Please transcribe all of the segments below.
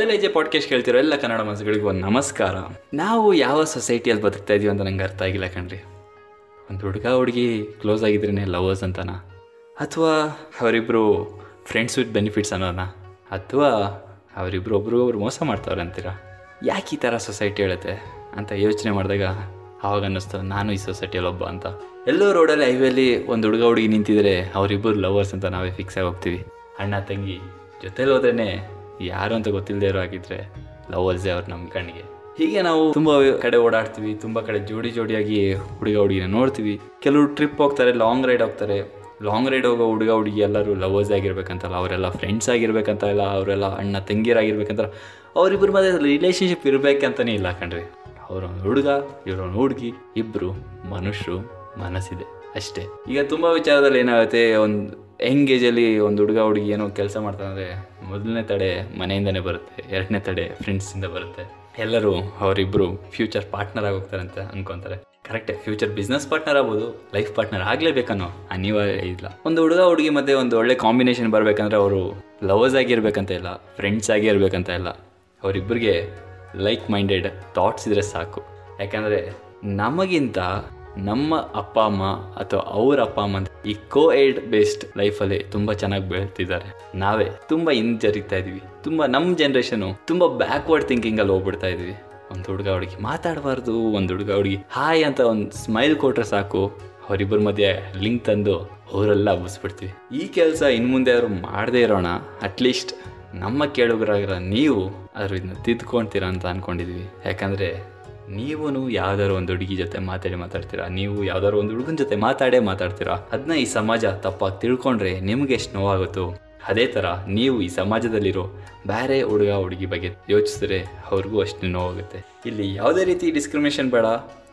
J ಪಾಡ್ಕೇಶ್ ಕೇಳ್ತಿರೋ ಎಲ್ಲ ಕನ್ನಡ ಮನಸ್ಸುಗಳಿಗೆ ಒಂದು ನಮಸ್ಕಾರ. ನಾವು ಯಾವ ಸೊಸೈಟಿಯಲ್ಲಿ ಬದುಕ್ತಾ ಇದೀವಿ ಅಂತ ನಂಗೆ ಅರ್ಥ ಆಗಿಲ್ಲ ಕಣ್ರಿ. ಒಂದು ಹುಡುಗ ಹುಡುಗಿ ಕ್ಲೋಸ್ ಆಗಿದ್ರೇ ಲವರ್ಸ್ ಅಂತನಾ? ಅಥವಾ ಅವರಿಬ್ಬರು ಫ್ರೆಂಡ್ಸ್ ವಿತ್ ಬೆನಿಫಿಟ್ಸ್ ಅನ್ನೋಣ ಅಥವಾ ಅವರಿಬ್ಬರು ಒಬ್ರು ಒಬ್ರು ಮೋಸ ಮಾಡ್ತಾವ್ರೆ ಅಂತೀರಾ? ಯಾಕೆ ಈ ಥರ ಸೊಸೈಟಿ ಹೇಳುತ್ತೆ? ಅಂತ ಯೋಚನೆ ಮಾಡಿದಾಗ ಆವಾಗ ಅನ್ನಿಸ್ತು. ನಾನು ಈ ಸೊಸೈಟಿಯಲ್ಲಿ ಒಬ್ಬ ಅಂತ. ಎಲ್ಲೋ ರೋಡಲ್ಲಿ ಹೈವೇಲಿ ಒಂದು ಹುಡುಗ ಹುಡುಗಿ ನಿಂತಿದ್ರೆ ಅವರಿಬ್ಬರು ಲವರ್ಸ್ ಅಂತ ನಾವೇ ಫಿಕ್ಸ್ ಆಗಿ ಹೋಗ್ತೀವಿ. ಅಣ್ಣ, ತಂಗಿ ಜೊತೆಲಿ ಹೋದ್ರೇ ಯಾರು ಅಂತ ಗೊತ್ತಿಲ್ಲದೆ ಇರೋ ಆಗಿದ್ರೆ ಲವರ್ಸೇ ಅವ್ರು ನಮ್ಮ ಕಣ್ಣಿಗೆ ಹೀಗೆ ನಾವು ತುಂಬ ಕಡೆ ಓಡಾಡ್ತೀವಿ, ತುಂಬ ಕಡೆ ಜೋಡಿ ಜೋಡಿಯಾಗಿ ಹುಡುಗ ಹುಡುಗಿನ ನೋಡ್ತೀವಿ. ಕೆಲವರು ಟ್ರಿಪ್ ಹೋಗ್ತಾರೆ ಲಾಂಗ್ ರೈಡ್ ಹೋಗ್ತಾರೆ. ಲಾಂಗ್ ರೈಡ್ ಹೋಗೋ ಹುಡುಗ ಹುಡುಗಿ ಎಲ್ಲರೂ ಲವರ್ಸ್ ಆಗಿರ್ಬೇಕಂತಲ್ಲ, ಅವರೆಲ್ಲ ಫ್ರೆಂಡ್ಸ್ ಆಗಿರ್ಬೇಕಂತ ಇಲ್ಲ ಅವರೆಲ್ಲ ಅಣ್ಣ ತಂಗಿಯರಾಗಿರ್ಬೇಕಂತ ಅವರಿಬ್ಬರ ಮಧ್ಯೆ ರಿಲೇಷನ್ಶಿಪ್ ಇರಬೇಕಂತನೇ ಇಲ್ಲ ಕಣ್ರಿ. ಅವರೊಂದು ಹುಡುಗ, ಇವರೊಂದು ಹುಡುಗಿ ಇಬ್ಬರು ಮನುಷ್ಯರು ಮನಸ್ಸಿದೆ ಅಷ್ಟೇ. ಈಗ ತುಂಬ ವಿಚಾರದಲ್ಲಿ ಏನಾಗುತ್ತೆ, ಒಂದು ಯಂಗ್ ಏಜಲ್ಲಿ ಒಂದು ಹುಡುಗ, ಹುಡುಗಿ ಏನೋ ಕೆಲಸ ಮಾಡ್ತಾರಂದ್ರೆ ಮೊದಲನೇ ತಡೆ ಮನೆಯಿಂದನೇ ಬರುತ್ತೆ, ಎರಡನೇ ತಡೆ ಫ್ರೆಂಡ್ಸಿಂದ ಬರುತ್ತೆ. ಎಲ್ಲರೂ ಅವರಿಬ್ಬರು ಫ್ಯೂಚರ್ ಪಾರ್ಟ್ನರ್ ಆಗಿ ಹೋಗ್ತಾರೆ ಅಂತ ಅನ್ಕೊಂತಾರೆ ಕರೆಕ್ಟೇ ಫ್ಯೂಚರ್ ಬಿಸ್ನೆಸ್ ಪಾರ್ಟ್ನರ್ ಆಗ್ಬೋದು ಲೈಫ್ ಪಾರ್ಟ್ನರ್ ಆಗಲೇಬೇಕನ್ನೋ ಅನಿವಾರ್ಯ ಇಲ್ಲ. ಒಂದು ಹುಡುಗ, ಹುಡುಗಿ ಮಧ್ಯೆ ಒಂದು ಒಳ್ಳೆ ಕಾಂಬಿನೇಷನ್ ಬರಬೇಕಂದ್ರೆ ಅವರು ಲವರ್ಸ್ ಆಗಿರ್ಬೇಕಂತ ಇಲ್ಲ ಫ್ರೆಂಡ್ಸ್ ಆಗಿ ಇರಬೇಕಂತ ಇಲ್ಲ. ಅವರಿಬ್ಬರಿಗೆ ಲೈಕ್ ಮೈಂಡೆಡ್ ಥಾಟ್ಸ್ ಇದ್ರೆ ಸಾಕು. ಯಾಕಂದರೆ ನಮಗಿಂತ ನಮ್ಮ ಅಪ್ಪ ಅಮ್ಮ ಅಥವಾ ಅವ್ರ ಅಪ್ಪ ಅಮ್ಮ ಈ ಕೋ ಏಡ್ ಬೇಸ್ಡ್ ಲೈಫಲ್ಲಿ ತುಂಬ ಚೆನ್ನಾಗಿ ಬೆಳ್ತಿದ್ದಾರೆ. ನಾವೇ ತುಂಬ ಹಿಂಜರಿತಾ ಇದೀವಿ. ತುಂಬ ನಮ್ಮ ಜನ್ರೇಷನು ತುಂಬ ಬ್ಯಾಕ್ವರ್ಡ್ ಥಿಂಕಿಂಗಲ್ಲಿ ಹೋಗ್ಬಿಡ್ತಾ ಇದ್ವಿ. ಒಂದು ಹುಡುಗ ಹುಡುಗಿ ಮಾತಾಡಬಾರ್ದು, ಒಂದು ಹುಡುಗ ಹುಡುಗಿ ಹಾಯ್ ಅಂತ ಒಂದು ಸ್ಮೈಲ್ ಕೊಟ್ರೆ ಸಾಕು. ಅವರಿಬ್ಬರ ಮಧ್ಯೆ ಲಿಂಕ್ ತಂದು ಅವರೆಲ್ಲ ಹಬ್ಬಿಸ್ಬಿಡ್ತೀವಿ. ಈ ಕೆಲಸ ಇನ್ನು ಮುಂದೆ ಅವರು ಮಾಡದೇ ಇರೋಣ. ಅಟ್ಲೀಸ್ಟ್ ನಮ್ಮ ಕೇಳುಗರಾಗಿರೋ ನೀವು ಅದ್ರ ಇದನ್ನ ಅಂತ ಅಂದ್ಕೊಂಡಿದ್ವಿ ಯಾಕಂದರೆ ನೀವು ಯಾವ್ದಾದ್ರು ಒಂದು ಹುಡುಗಿ ಜೊತೆ ಮಾತಾಡಿ ಮಾತಾಡ್ತೀರಾ? ನೀವು ಯಾವ್ದಾದ್ರು ಒಂದು ಹುಡುಗನ ಜೊತೆ ಮಾತಾಡೇ ಮಾತಾಡ್ತೀರಾ? ಅದನ್ನ ಈ ಸಮಾಜ ತಪ್ಪಾಗಿ ತಿಳ್ಕೊಂಡ್ರೆ ನಿಮ್ಗೆ ಎಷ್ಟು ನೋವಾಗುತ್ತೋ? ಅದೇ ಥರ ನೀವು ಈ ಸಮಾಜದಲ್ಲಿರೋ ಬೇರೆ ಹುಡುಗ ಹುಡುಗಿ ಬಗ್ಗೆ ಯೋಚಿಸಿದ್ರೆ ಅವ್ರಿಗೂ ಅಷ್ಟು ನೋವಾಗುತ್ತೆ. ಇಲ್ಲಿ ಯಾವುದೇ ರೀತಿ ಡಿಸ್ಕ್ರಿಮಿನೇಷನ್ ಬೇಡ.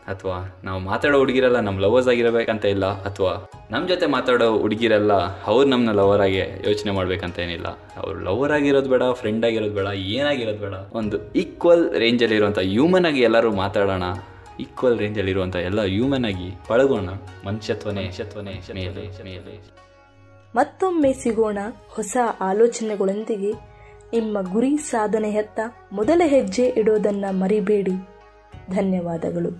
ಅಥವಾ ನಾವು ಮಾತಾಡೋ ಹುಡುಗಿರೆಲ್ಲ ನಮ್ಮ ಲವರ್ಸ್ ಆಗಿರಬೇಕಂತ ಇಲ್ಲ, ಅಥವಾ ನಮ್ಮ ಜೊತೆ ಮಾತಾಡೋ ಹುಡುಗಿರೆಲ್ಲ ಅವ್ರು ನಮ್ಮನ್ನ ಲವರ್ ಆಗಿ ಯೋಚನೆ ಮಾಡ್ಬೇಕಂತ ಏನಿಲ್ಲ. ಅವ್ರು ಲವರ್ ಆಗಿರೋದು ಬೇಡ ಫ್ರೆಂಡ್ ಆಗಿರೋದು ಬೇಡ, ಏನಾಗಿರೋದು ಬೇಡ. ಒಂದು ಈಕ್ವಲ್ ರೇಂಜಲ್ಲಿ ಇರುವಂಥ ಹ್ಯೂಮನ್ ಆಗಿ ಎಲ್ಲರೂ ಮಾತಾಡೋಣ. ಈಕ್ವಲ್ ರೇಂಜಲ್ಲಿ ಇರುವಂಥ ಎಲ್ಲ ಹ್ಯೂಮನ್ ಆಗಿ ಪಳಗೋಣ. ಮನುಷ್ಯತ್ವನೇ ಶನಿಯಲ್ಲೇ ಶನಿಯಲ್ಲೇ ಮತ್ತೊಮ್ಮೆ ಸಿಗೋಣ ಹೊಸ ಆಲೋಚನೆಗಳೊಂದಿಗೆ. ನಿಮ್ಮ ಗುರಿ ಸಾಧನೆಯತ್ತ ಮೊದಲ ಹೆಜ್ಜೆ ಇಡೋದನ್ನ ಮರಿಬೇಡಿ. ಧನ್ಯವಾದಗಳು.